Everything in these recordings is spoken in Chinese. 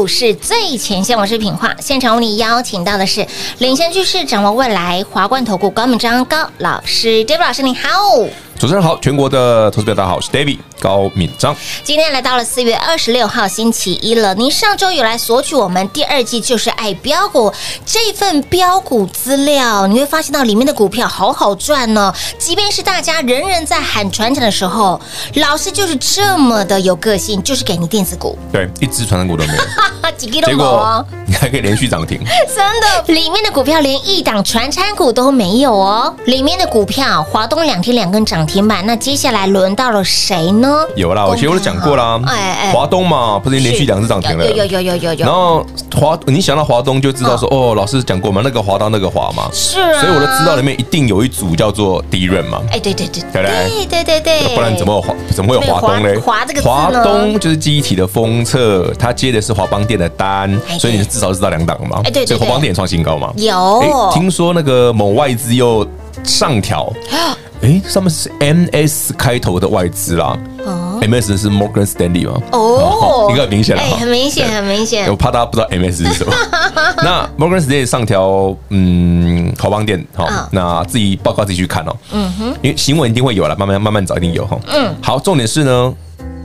股市最前线，我是品画。现场为你邀请到的是领先趋势、掌握未来华冠投顾高敏章高老师，David 老师，你好。主持人好，全国的投资表大家好，我是 David 高敏章。今天来到了四月二十六号星期一了。您上周有来索取我们第二季就是爱标股这份标股资料，你会发现到里面的股票好好赚哦。即便是大家人人在喊传承的时候，老师就是这么的有个性，就是给你电子股。对，一只传承股都没有，几个都没有，你还可以连续涨停。真的，里面的股票连一档传产股都没有哦。里面的股票，华东两天两根涨停。停板，那接下来轮到了谁呢？有啦，我其实我都讲过啦，哎哎，华东嘛，不是连续两次涨停了，有有有有有。然后华，你想到华东就知道说，哦，老师讲过嘛，那个华到那个华嘛，是啊，所以我都知道里面一定有一组叫做敌人嘛，哎，对对对。对对？对对，不然怎么有华怎么会有华东嘞？华这个华东就是记忆体的封测，它接的是华邦电的单，所以你至少知道两档嘛，哎对，所以华邦电创新高嘛，有，听说那个某外资又上调。哎，上面是 M S 开头的外资啦。哦，M S 是 Morgan Stanley 吗？哦，应该很明显了，很明显，很明显。我怕大家不知道 M S 是什么。那 Morgan Stanley 上调，嗯，好邦店，好，那自己报告自己去看哦。嗯哼，因为新闻一定会有了，慢慢慢慢找，一定有哈。嗯，好，重点是呢，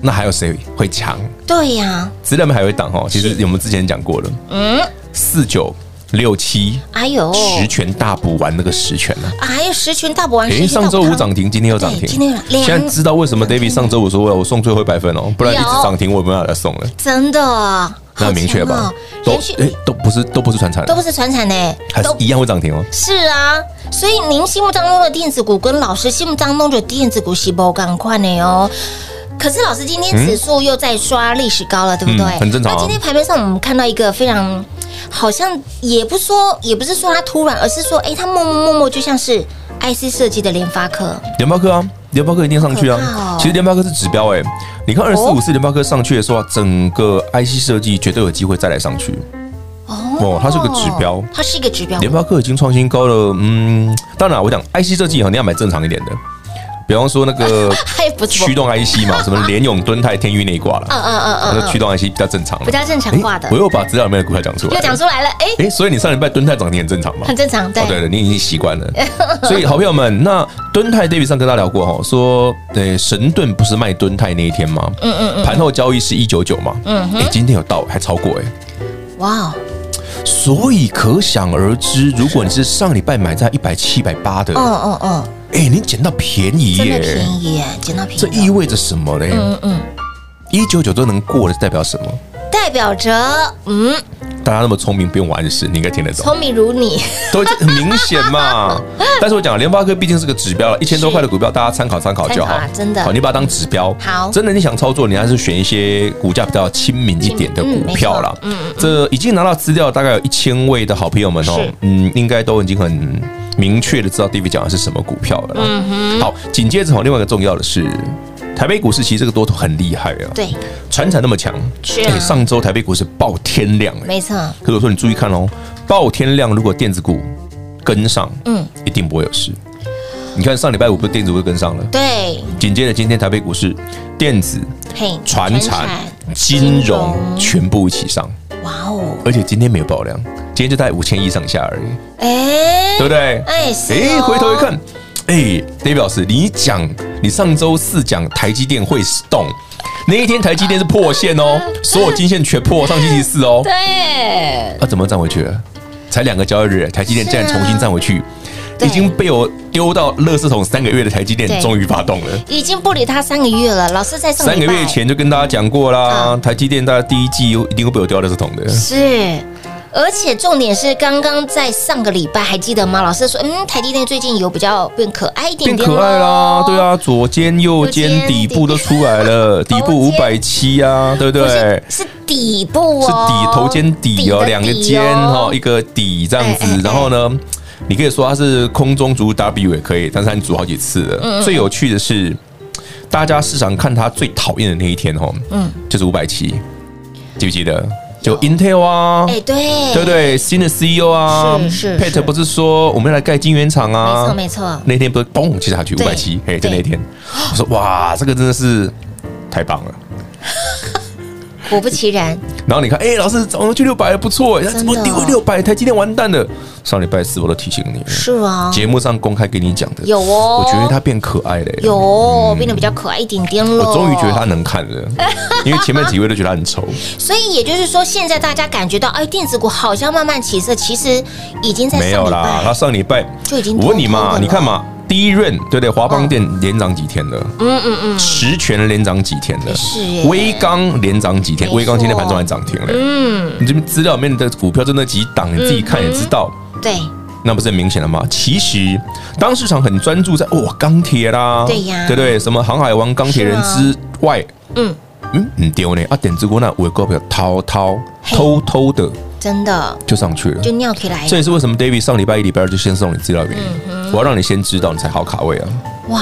那还有谁会强？对呀，资料面还有一档哈，其实我们之前讲过了。嗯，四九。六七，哎呦，十全大补丸那个十全呢？哎呦，十全大补丸，哎，上周五涨停，今天又涨停，今天有现在知道为什么 David 上周五说我送最后一百份哦，不然一直涨停我也没办法再送了。真的，那很明确吧？都哎，都不是，都不是传产，都不是传产呢，还是一样会涨停哦。是啊，所以您心目当中的电子股跟老师心目当中的电子股是不赶快呢哦。可是老师今天指数又在刷历史高了，对不对？很正常。那今天盘面上我们看到一个非常。好像也不说，也不是说它突然，而是说，哎，它默默默默就像是 IC 设计的联发科，联发科啊，联发科一定上去啊。哦、其实联发科是指标哎、欸，你看二四五四联发科上去的时候，整个 IC 设计绝对有机会再来上去。哦，哦，它是个指标，它是一个指标。联发科已经创新高了，嗯，当然我讲 IC 设计哈，你要买正常一点的。比方说那个 驱动 IC 嘛，什么联永、敦泰、天域那一挂了，嗯嗯嗯嗯，那驱动 IC 比较正常，比较正常挂的。我又把资料里面的股票讲出来，又讲出来了，哎哎，所以你上礼拜敦泰涨停很正常嘛？很正常，对对对，你已经 习惯了。所以好朋友们，那敦泰 David 上跟大家聊过哈，说对神盾不是卖敦泰那一天吗？嗯嗯嗯，盘后交易是一九九嘛？嗯，哎，今天有到，还超过哎，哇！所以可想而知，如果你是上礼拜买在一百七、一百八的，嗯嗯嗯。哎，你捡到便宜耶！真的便宜耶，捡到便宜。这意味着什么嘞？嗯嗯，一九九都能过的，代表什么？代表着嗯，大家那么聪明，不用我暗示，你应该听得懂。聪明如你，都很明显嘛。但是我讲联发科毕竟是个指标了，一千多块的股票，大家参考参考就好。真的，好，你把它当指标。好，真的你想操作，你还是选一些股价比较亲民一点的股票啦。嗯，这已经拿到资料，大概有一千位的好朋友们哦，嗯，应该都已经很。明确的知道 David 讲的是什么股票了。嗯哼。好，紧接着好，另外一个重要的是，台北股市其实这个多头很厉害啊。对。传产那么强，是啊。上周台北股市爆天量，没错。可是我说你注意看哦，爆天量，如果电子股跟上，嗯，一定不会有事。你看上礼拜五不是电子股跟上了？对。紧接着今天台北股市电子、嘿、传产、金融全部一起上。而且今天没有爆量，今天就在五千亿上下而已。哎，对不对？哎，哎，回头一看，哎，David 老师，你讲你上周四讲台积电会动，那一天台积电是破线哦，所有金线全破，上星期四哦。对。那怎么站回去了？才两个交易日，台积电竟然重新站回去，已经被我丢到垃圾桶三个月的台积电终于发动了。已经不理他三个月了，老师在上三个月前就跟大家讲过啦，台积电大家第一季一定会被我丢到垃圾桶的。是。而且重点是，刚刚在上个礼拜还记得吗？老师说，嗯，台积电最近有比较变可爱一点点，变可爱啦，对啊，左肩右肩底部都出来了，底部五百七啊，对不对？是底部哦，是底头肩底哦，两个肩哈，一个底这样子。然后呢，你可以说他是空中组 W 也可以，但是他组好几次了。最有趣的是，大家市场看他最讨厌的那一天哦，嗯，就是五百七，记不记得？就 Intel 啊，哎，对，对不对？新的 CEO 啊，是是，Pat 不是说我们要来盖晶圆厂啊？没错没错。那天不是嘣，其实他去五百七，嘿，就那天，我说哇，这个真的是太棒了。果不其然，然后你看，哎，老师涨上去六百不错，哎，怎么跌回六百？台积电完蛋了。上礼拜四我都提醒你，是啊，节目上公开给你讲的，有哦，我觉得它变可爱了，有变得比较可爱一点点了。我终于觉得它能看了，因为前面几位都觉得它很丑。所以也就是说，现在大家感觉到，哎，电子股好像慢慢起色，其实已经在没有啦。它上礼拜就已经，我问你嘛，你看嘛。第一润对对，华邦电连涨几天了？嗯嗯嗯，十銓连涨几天了？是，威刚连涨几天？威刚今天盘中还涨停了。嗯，你这边资料里面的股票就那几档，你自己看也知道。对，那不是很明显了吗？其实当市场很专注在哦钢铁啦，对呀，对对，什么航海王、钢铁人之外，嗯嗯，很丢呢啊！点子股那五个股票偷偷偷偷的。真的就上去了，就尿起来。这也是为什么 David 上礼拜一、礼拜二就先送你资料原因。我要让你先知道，你才好卡位啊。哇！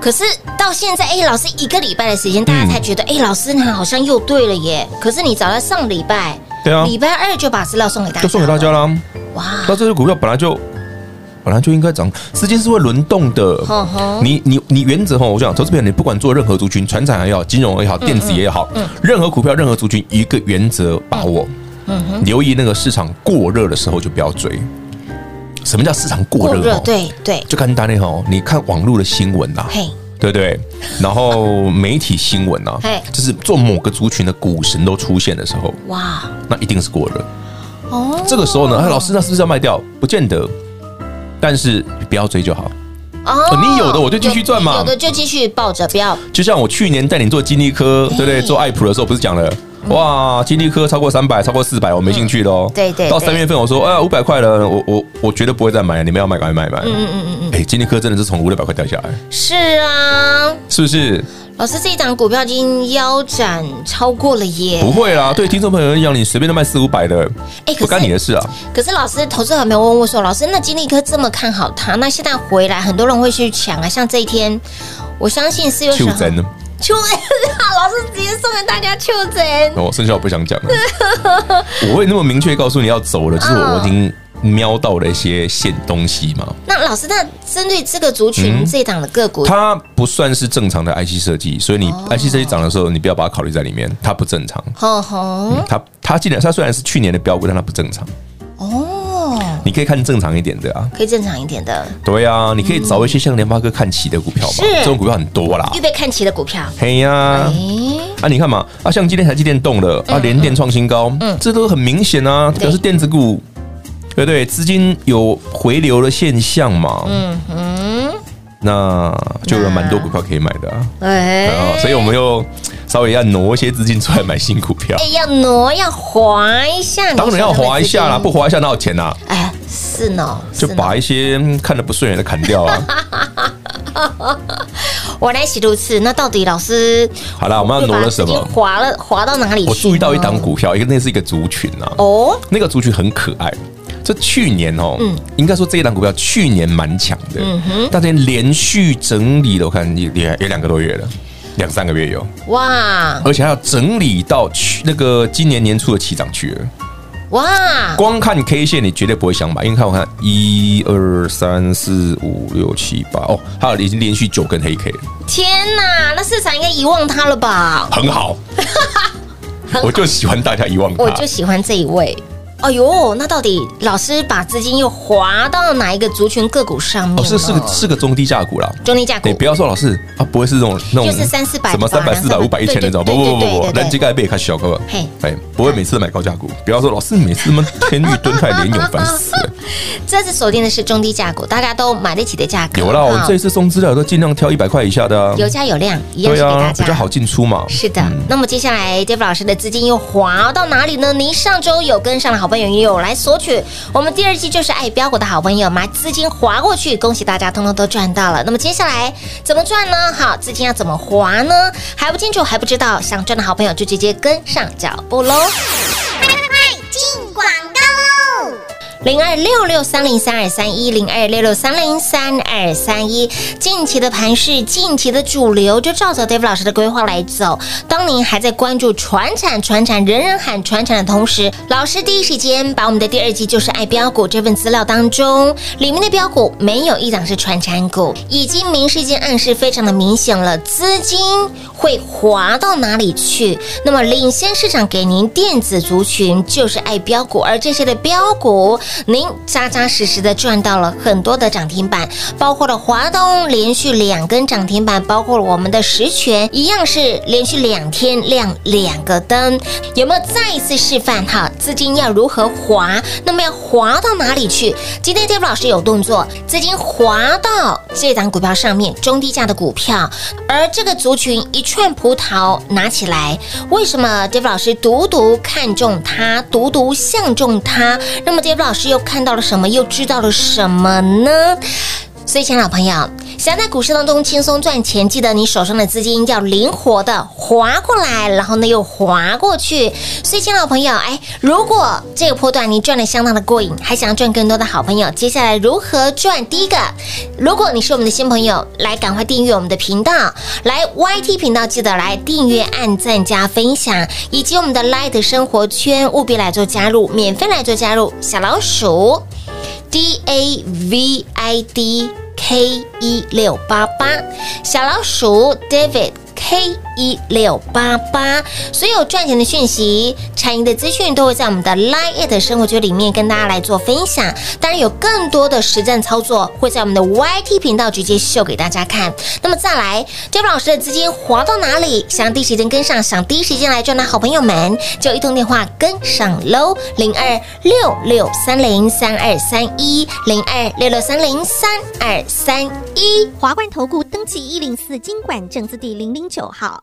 可是到现在，哎，老师一个礼拜的时间，大家才觉得，哎，老师他好像又对了耶。可是你早在上礼拜，对啊，礼拜二就把资料送给大家，就送给大家啦。哇！那这支股票本来就本来就应该涨，时间是会轮动的。你你你原则哈，我想投资朋友，你不管做任何族群，船产也好，金融也好，电子也好，任何股票、任何族群，一个原则把握。留意那个市场过热的时候就不要追。什么叫市场过热？对对，就看单内哈，你看网络的新闻呐，嘿，对不对？然后媒体新闻呐，嘿，就是做某个族群的股神都出现的时候，哇，那一定是过热。哦，这个时候呢，哎，老师，那是不是要卖掉？不见得，但是不要追就好。哦，你有的我就继续赚嘛，有的就继续抱着，不要。就像我去年带你做金利科，对不对？做爱普的时候不是讲了？哇，金利科超过三百，超过四百，我没兴趣的哦。对对。到三月份，我说，哎呀，五百块了，我我我绝对不会再买了。你们要买，赶快买买。嗯嗯嗯嗯。哎，金利科真的是从五六百块掉下来。是啊。是不是？老师，这一档股票已经腰斩超过了耶。不会啦，对听众朋友讲，你随便都卖四五百的，哎，不干你的事啊。可是老师，投资还没有问我说，老师，那金利科这么看好它，那现在回来，很多人会去抢啊。像这一天，我相信四月十号。秋老师直接送给大家秋诊。我剩下我不想讲了。我会那么明确告诉你要走了，就是我已经瞄到了一些线东西嘛。那老师，那针对这个族群这一档的个股，它不算是正常的 IC 设计，所以你 IC 设计涨的时候，你不要把它考虑在里面，它不正常。吼吼，它它既然它虽然是去年的标股，但它不正常。哦，你可以看正常一点的啊，可以正常一点的。对啊，你可以找一些像联发科看齐的股票嘛，这种股票很多啦。预备看齐的股票，嘿呀，啊，你看嘛，啊，像今天台积电动了，啊，联电创新高，嗯，这都很明显啊，表示电子股，对不对？资金有回流的现象嘛，嗯哼，那就有蛮多股票可以买的啊，哎，所以我们又。稍微要挪一些资金出来买新股票，哎，要挪要划一下，当然要划一下啦，不划一下哪有钱呐？哎，是呢，就把一些看得不顺眼的砍掉啊。我来洗如此，那到底老师好了，我们要挪了什么？滑了滑到哪里？我注意到一档股票，一个那是一个族群啊，哦，那个族群很可爱。这去年哦，嗯，应该说这一档股票去年蛮强的，嗯哼，但是连续整理了，我看也也也两个多月了。两三个月有哇，而且还要整理到去那个今年年初的起涨去了哇！光看 K 线你绝对不会想买，因为看我看一二三四五六七八哦，它已经连续九根黑 K 了。天哪，那市场应该遗忘它了吧？很好，我就喜欢大家遗忘它，我就喜欢这一位。哎呦，那到底老师把资金又划到哪一个族群个股上面？哦，是是个是个中低价股啦。中低价股。对，不要说老师啊，不会是那种那种就是三四百什么三百四百五百一千那种，不不不不不，人机盖被开小哥，嘿，哎，不会每次都买高价股。不要说老师每次那么天域蹲泰联勇烦死了。这次锁定的是中低价股，大家都买得起的价格。有啦，我这次送资料都尽量挑一百块以下的啊，有价有量，一样是给大家比较好进出嘛。是的，那么接下来 David 老师的资金又划到哪里呢？您上周有跟上了好好朋友也有来。索取我们第二季就是爱标股的好朋友，把资金划过去，恭喜大家通通都赚到了。那么接下来怎么赚呢？好，资金要怎么划呢？还不清楚，还不知道，想赚的好朋友就直接跟上脚步喽。快快快，进广告！零二六六三零三二三一零二六六三零三二三一，近期的盘势，近期的主流，就照着 David 老师的规划来走。当您还在关注传产、传产，人人喊传产的同时，老师第一时间把我们的第二季就是爱标股这份资料当中，里面的标股没有一档是传产股，已经明示间暗示非常的明显了，资金会滑到哪里去？那么领先市场给您电子族群就是爱标股，而这些的标股。您扎扎实实的赚到了很多的涨停板，包括了华东连续两根涨停板，包括了我们的实权一样是连续两天亮两个灯，有没有再一次示范哈？资金要如何滑？那么要滑到哪里去？今天 Dave 老师有动作，资金滑到这档股票上面，中低价的股票，而这个族群一串葡萄拿起来，为什么 Dave 老师独独看中它，独独相中它？那么 Dave 老师。又看到了什么？又知道了什么呢？所以，亲爱的朋友，想要在股市当中轻松赚钱，记得你手上的资金要灵活的划过来，然后呢又划过去。所以，亲爱的朋友，哎，如果这个波段你赚的相当的过瘾，还想要赚更多的好朋友，接下来如何赚？第一个，如果你是我们的新朋友，来赶快订阅我们的频道，来 YT 频道记得来订阅、按赞、加分享，以及我们的 Light 生活圈务必来做加入，免费来做加入，小老鼠。D A V I D K 一六八八，小老鼠 David。K 一六八八，所有赚钱的讯息、产业的资讯都会在我们的 Line@ 生活圈里面跟大家来做分享。当然，有更多的实战操作会在我们的 YT 频道直接秀给大家看。那么再来，David 老师的资金滑到哪里？想第一时间跟上，想第一时间来赚的好朋友们，就一通电话跟上喽，零二六六三零三二三一，零二六六三零三二三一，华冠投顾登记一零四金管证字第零零九号，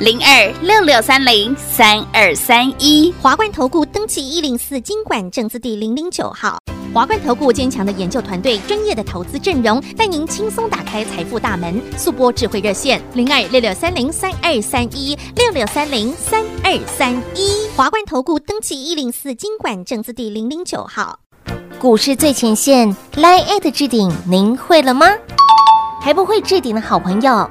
零二六六三零三二三一。华冠投顾登记一零四经管证字第零零九号。华冠投顾坚强的研究团队，专业的投资阵容，带您轻松打开财富大门。速播智慧热线零二六六三零三二三一六六三零三二三一。华冠投顾登记一零四经管证字第零零九号。股市最前线，Line@ 置顶，您会了吗？还不会置顶的好朋友。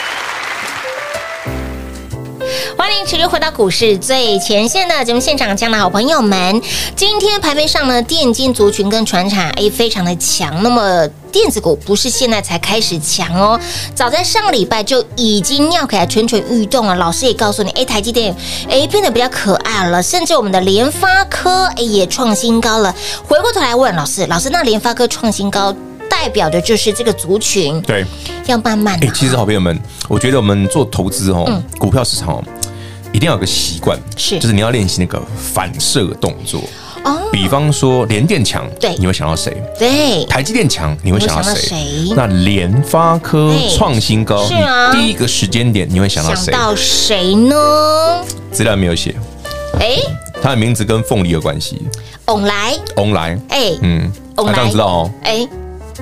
欢迎持续回到股市最前线的节目现场，亲爱的好朋友们，今天盘面上呢，电金族群跟传产 A 非常的强。那么电子股不是现在才开始强哦，早在上个礼拜就已经尿起来蠢蠢欲动了。老师也告诉你，哎，台积电哎变得比较可爱了，甚至我们的联发科哎也创新高了。回过头来问老师，老师那联发科创新高代表的就是这个族群对，要慢慢的。哎，其实好朋友们，我觉得我们做投资哦，嗯、股票市场哦。一定要有个习惯，是就是你要练习那个反射动作。哦，比方说联电强，对，你会想到谁？对，台积电强，你会想到谁？那联发科创新高，是啊，第一个时间点你会想到谁？想到谁呢？资料没有写。哎，他的名字跟凤梨有关系。翁来，翁来，哎，嗯，翁来，这样知道哦。哎。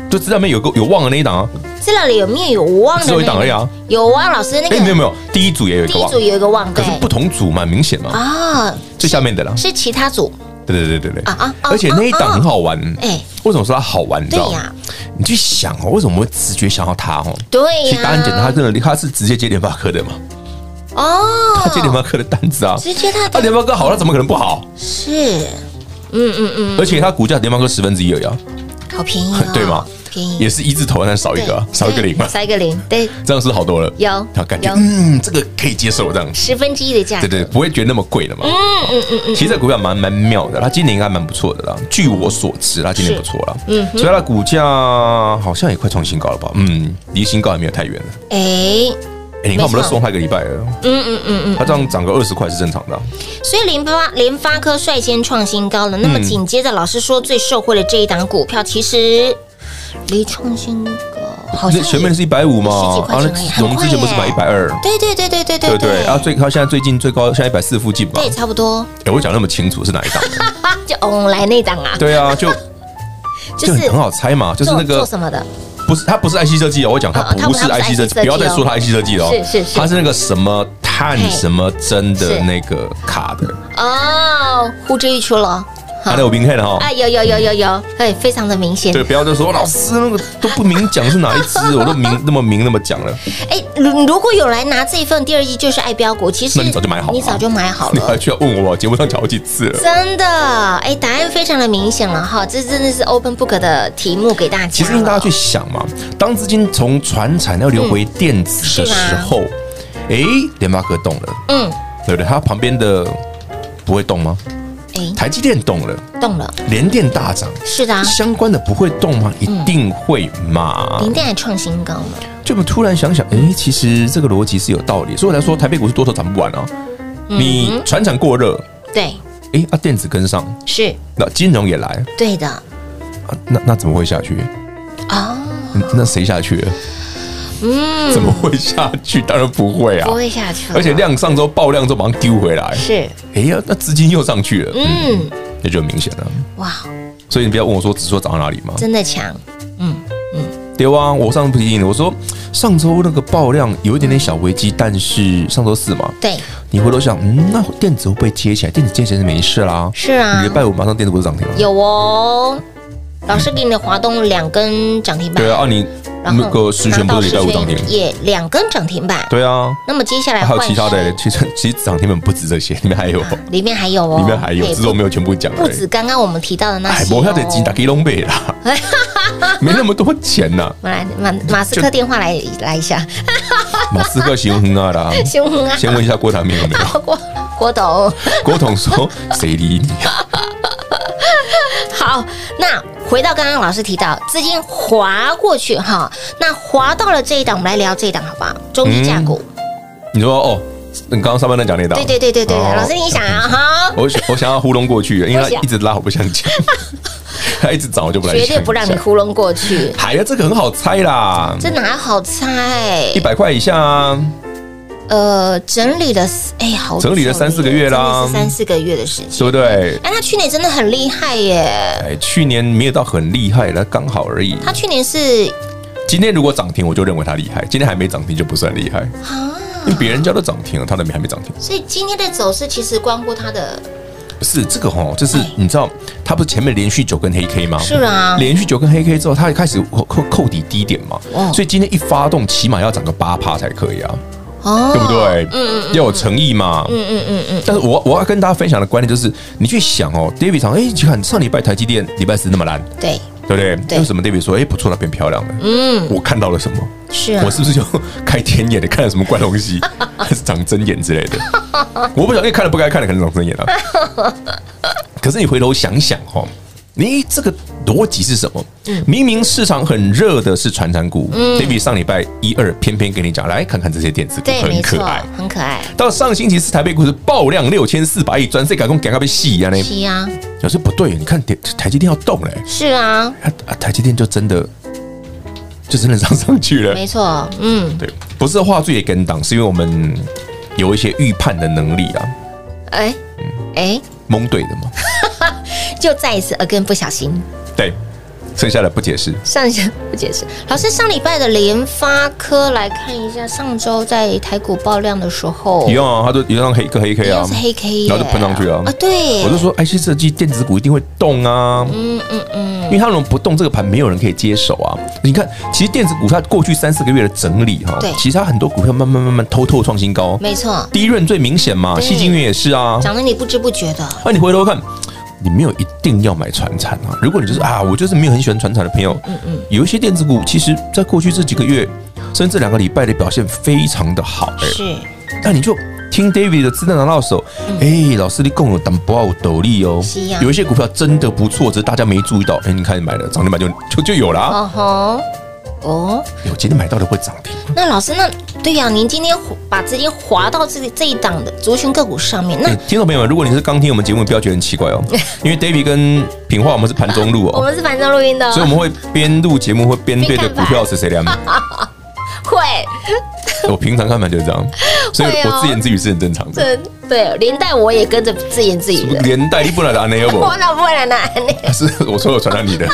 就资料里面有个有旺的那一档啊，资料里有面有望的只有一档而已啊，有旺老师那个，哎没有没有，第一组也有一个旺，第一组有一个旺，可是不同组蛮明显嘛啊，最下面的啦。是其他组，对对对对对。啊啊，而且那一档很好玩，哎，为什么说它好玩？你知道吗？你去想哦，为什么会直觉想到它哦？对，其实答案简单，它真的它是直接接联发科的嘛，哦，他接联发科的单子啊，直接他，他联发科好，他怎么可能不好？是，嗯嗯嗯，而且他股价联发科十分之一而已啊，好便宜，对吗？便宜也是一字头，但少一个，少一个零嘛，少一个零，对，这样是好多了。有，好感觉，嗯，这个可以接受，这样十分之一的价格，对对，不会觉得那么贵的嘛。嗯嗯嗯嗯，其实这股票蛮蛮妙的，它今年应该蛮不错的啦。据我所知，它今年不错了。嗯，所以它的股价好像也快创新高了吧？嗯，离新高也没有太远了。哎哎，你看我们都送他一个礼拜了。嗯嗯嗯嗯，它这样涨个二十块是正常的。所以联发联发科率先创新高了，那么紧接着老师说最受惠的这一档股票，其实。离创新高，好像前面是一百五嘛，啊，那我们之前不是买一百二？对对对对对对对，啊，最它现在最近最高现在一百四附近吧？对，差不多。哎，我讲那么清楚是哪一档？就翁来那档啊？对啊，就 就是很好猜嘛，就是那个做什么的？不是，它不是 IC 设计哦，我讲它不是 IC 设计，不要再说它 IC 设计了哦，是是是，它是那个什么碳什么针的那个卡的。哦，呼之欲出了。还有明黑的哈，啊有有有有有，哎，非常的明显。对，不要就说老师那个都不明讲是哪一支，我都明那么明那么讲了。哎，如如果有来拿这一份第二季就是爱标股，其实那你早就买好了，你早就买好了，你还需要问我？节目上讲好几次了，真的。哎，答案非常的明显了哈，这真的是 open book 的题目给大家。其实让大家去想嘛，当资金从传产要流回电子的时候，哎，联发科动了，嗯，对不对？它旁边的不会动吗？台积电动了，动了，联电大涨，是的，相关的不会动吗？一定会嘛。联电还创新高嘛，就我突然想想，哎，其实这个逻辑是有道理。所以来说，台北股市多头涨不完啊。你船产过热，对，哎，啊，电子跟上，是，那金融也来，对的，啊，那那怎么会下去？啊，那谁下去了？嗯，怎么会下去？当然不会啊，不会下去。而且量上周爆量之后马上丢回来，是。哎呀，那资金又上去了，嗯，那就很明显了。哇，所以你不要问我说指数涨到哪里嘛，真的强。嗯嗯，对啊，我上次不提醒你，我说上周那个爆量有一点点小危机，但是上周四嘛，对，你回头想，嗯，那电子会不会接起来？电子接起来是没事啦。是啊，礼拜五马上电子不是涨停了？有哦。老师给你的华东两根涨停板，对啊，啊你然后那个十全不是礼拜五涨停，也两根涨停板。对啊，那么接下来还有换其他的，其实其实涨停板不止这些，里面还有，里面还有哦，里面还有，嘿只是我没有全部讲。不止刚刚我们提到的那哎，些、哦。我要得几打给龙贝啦，没那么多钱呐。来马马斯克电话来来一下，马斯克形容啊啦，凶啊！先问一下郭台铭有没有？郭郭董，郭董说谁理你啊？好，那回到刚刚老师提到资金滑过去哈，那滑到了这一档，我们来聊这一档好不好？中低价股，你说哦，你刚刚上半段讲那档，对对对对对，哦。老师你想啊哈，我想我想要糊弄过去，因为他一直拉，我不想讲，他一直找我就不来讲，绝对不让你糊弄过去，哎呀，这个很好猜啦，这哪好猜？一？百块以下啊，呃，整理了哎，好整理了三四个月啦是三四个月的时间，对不对？哎，他去年真的很厉害耶，哎，去年没有到很厉害，那刚好而已。他去年是今天如果涨停，我就认为他厉害；今天还没涨停，就不算厉害。啊，因为别人家都涨停了，他那边还没涨停。所以今天的走势其实关乎他的，不是这个哦，就是哎你知道，它不是前面连续九根黑 K 吗？是啊连续九根黑 K 之后，它也开始扣扣扣底低点嘛哦，所以今天一发动，起码要涨个八趴才可以啊，哦对不对？嗯嗯要有诚意嘛。嗯嗯嗯嗯，但是我我要跟大家分享的观念就是，你去想哦，David 常，哎，你看上礼拜台积电礼拜四那么烂，对，对不对？对为什么 David 说，哎，不错，那变漂亮了？嗯，我看到了什么？是啊我，是不是就开天眼的看了什么怪东西，还是长针眼之类的？我不晓得，因为看了不该看的，可能长针眼了。可是你回头想想哦，你这个逻辑是什么？嗯明明市场很热的是传产股，David 上礼拜一二偏偏跟你讲，来看看这些电子股对，很可爱。，很可爱，到上星期四台北股市爆量六千四百亿，转世赶快赶快被洗一样呢。是啊，有时候不对，你看台台积电要动嘞，是啊，啊啊台积电就真的就真的上上去了。没错，嗯，对，不是话剧也跟档，是因为我们有一些预判的能力啊，哎哎，蒙对的嘛。就再一次耳根不小心。对，剩下的不解释。上一下不解释，老师上礼拜的联发科来看一下，上周在台股爆量的时候，一样啊，它就一样黑一个黑 K 啊是，黑 K，然后就喷上去了。啊，对，我就说 IC 设计电子股一定会动啊，嗯嗯嗯，因为它如果不动，这个盘没有人可以接手啊。你看，其实电子股它过去三四个月的整理哈对，其实它很多股票慢慢慢慢偷偷创新高，没错，第一润最明显嘛，对细晶圆也是啊。涨得你不知不觉的，那你回头看，你没有一定要买船产啊。如果你就是啊，我就是没有很喜欢船产的朋友，嗯嗯，有一些电子股，其实在过去这几个月，甚至两个礼拜的表现非常的好、欸。是，那你就听 David 的，资料拿到手。哎、老师，你共有胆不有斗笠哦。有一些股票真的不错，只是大家没注意到。哎、你看你买了涨停板就就就有了、啊。哦吼，哦，有今天买到的会涨停。那老师，那对呀、您今天把资金划到这这一档的族群个股上面，那欸听众朋友们，如果你是刚听我们节目，不要觉得很奇怪哦，因为 David 跟品化我们是盘中录哦，我们是盘中录音的，所以我们会边录节目会边对着股票是谁亮。会，我平常看盘就是这样，所以我自言自语是很正常的。这对，连带我也跟着自言自语的，连带你不能的安内不？我哪不然呢？是我说有传到你的，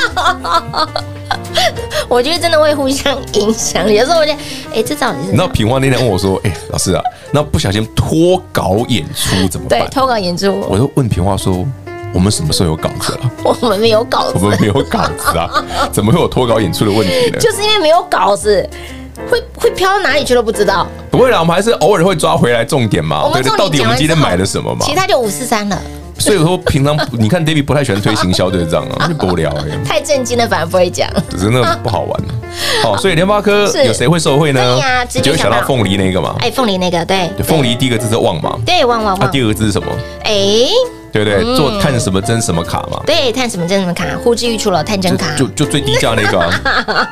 我觉得真的会互相影响。有时候我觉得，哎，这到你知道品花那天问我说：“哎、老师啊，那不小心脱稿演出怎么办对投稿演出，？”我就问平花说：“我们什么时候有稿子了？我们没有稿子，我们没有稿子啊，怎么会有脱稿演出的问题呢？”就是因为没有稿子，会会飘到哪里去都不知道。不会啦，我们还是偶尔会抓回来重点嘛。对对，到底我们今天买了什么嘛？其他就五四三了，所以说平常 你看 David 不太喜欢推行销，就是这样啊，就无聊哎、太震惊了，反而不会讲。真的不好玩。好，所以联发科有谁会受惠呢对呀？直接你就会想到凤梨那个嘛。哎，凤梨那个，对，对凤梨第一个字是旺嘛，对，旺旺那、旺，第二个字是什么？哎，对不对？嗯做探什么针什么卡嘛，对，探什么针什么卡，呼之欲出了探针卡，就就就最低价那个、啊、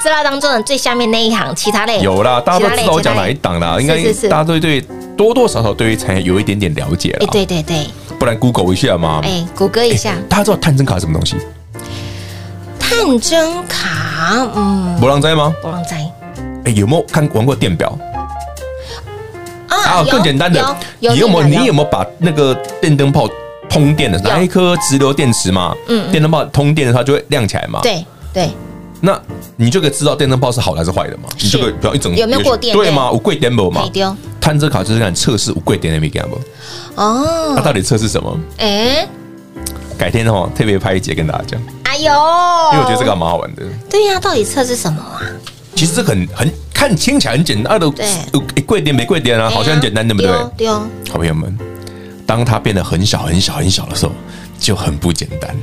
资料当中的最下面那一行，其他类有啦，大家都知道我讲哪一档啦，应该是大家都对多多少少对于产业有一点点了解哎，了。对对对，不然 Google 一下嘛。哎，谷歌一下大家知道探针卡是什么东西？探针卡，嗯，博浪在吗？不让在哎，有没有看玩过电表？啊，有更简单的，你有没有你有有没有把那个电灯泡通电的有拿一颗直流电池嘛？嗯嗯电灯泡通电的它就会亮起来嘛。。对对，那你就可以知道电灯泡是好的还是坏的嘛？你就可以比方一整有没有过电对吗？有贵电不嘛可以？丢探针卡就是看测试有贵点的没给他们。它哦，到底测试什么？哎，改天哦，特别拍一节跟大家讲。哎哎呦，因为我觉得这个还蛮好玩的。对呀、啊，到底测试什么啊？其实这很很看听起来很简单，的对贵点没贵点啊，好像很简单，对不对？对哦。好朋友们，当它变得很小很小很小的时候，就很不简单。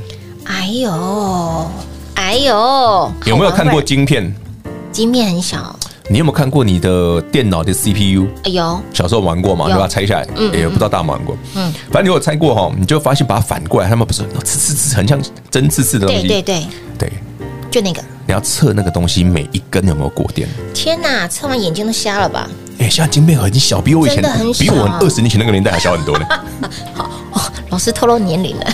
哎呦，哎呦，有没有看过晶片？晶片很小。你有没有看过你的电脑的 CPU？有，小时候玩过嘛？你把它拆下来，也不知道大家玩过。嗯，反正你有拆过哈，你就发现把它反过来，他们不是刺刺刺，很像针刺刺的东西。对对对对，就那个。你要测那个东西每一根有没有过电？天哪，测完眼睛都瞎了吧？哎，现在晶片很小，比我以前比我二十年前那个年代还小很多呢。好哦，老师透露年龄了。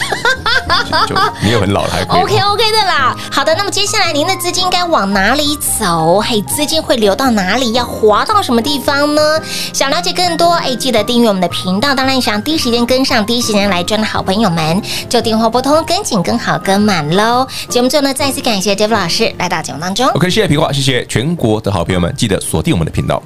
就你也很老了，还 OK OK 的啦。好的，那么接下来您的资金该往哪里走？嘿，资金会流到哪里？要滑到什么地方呢？想了解更多，哎，记得订阅我们的频道。当然，想第一时间跟上，第一时间来赚的好朋友们，就电话拨通，跟紧、跟好、跟满喽。节目最后呢，再次感谢 David 老师来到节目当中。OK，谢谢平话，谢谢全国的好朋友们，记得锁定我们的频道。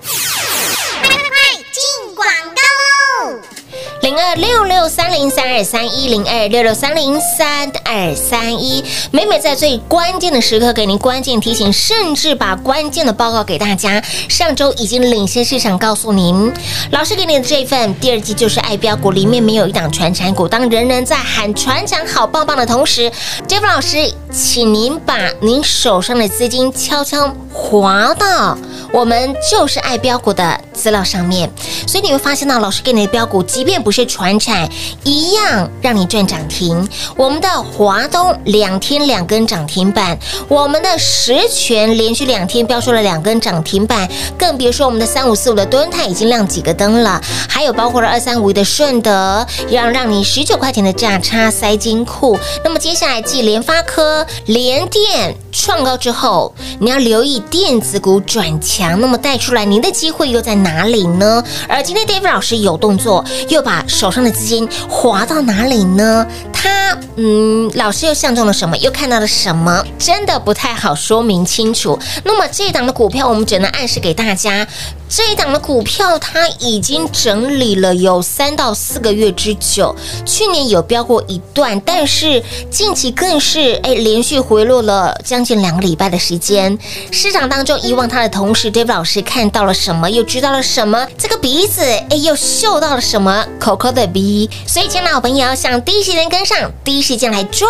零二六六三零三二三一零二六六三零三二三一，每每在最关键的时刻给您关键提醒，甚至把关键的报告给大家。上周已经领先市场，告诉您，老师给你的这份第二季就是爱标股，里面没有一档传产股。当人人在喊传产好棒棒的同时，Jeff 老师，请您把您手上的资金悄悄划到我们就是爱标股的资料上面。所以你会发现到，老师给你的标股，即便不是传产一样让你赚涨停，我们的华东两天两根涨停板，我们的实权连续两天飙出了两根涨停板，更别说我们的三五四五的敦泰已经亮几个灯了，还有包括了二三五一的顺德，让让你十九块钱的价差塞金库。那么接下来继联发科、联电创高之后，你要留意电子股转强，那么带出来您的机会又在哪里呢？而今天 David 老师有动作，又把手上的资金滑到哪里呢？他嗯，老师又相中了什么？又看到了什么？真的不太好说明清楚。那么这一档的股票，我们只能暗示给大家。这一档的股票，它已经整理了有三到四个月之久。去年有飙过一段，但是近期更是哎连续回落了将近两个礼拜的时间。市场当中遗忘它的同时，David 老师看到了什么？又知道了什么？这个鼻子哎又嗅到了什么？口口的鼻。所以，请老朋友，想第一时间跟上，第一时间来赚，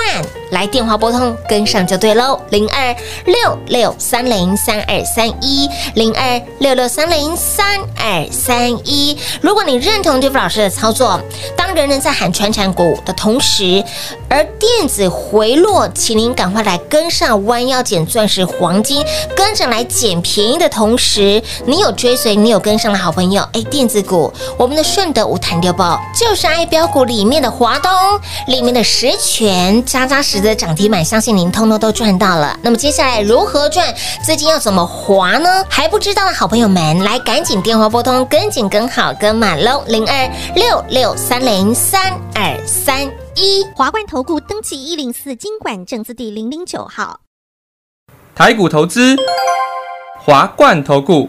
来电话拨通跟上就对喽。零二六六三零三二三一零二六六三零。三二三一，如果你认同 David 老师的操作，当人人在喊传产股的同时，而电子回落，请您赶快来跟上弯腰捡钻石黄金，跟着来捡便宜的同时，你有追随，你有跟上的好朋友，哎，电子股，我们的顺德五弹六爆，就是爱标股里面的华东，里面的实权，扎扎实实的涨停板，相信您通通都赚到了。那么接下来如何赚？资金要怎么划呢？还不知道的好朋友们，来赶紧电话拨通，跟紧跟好跟满喽，零二六六三零三二三一，华冠投顾登记一零四金管证字第零零九号，台股投资，华冠投顾。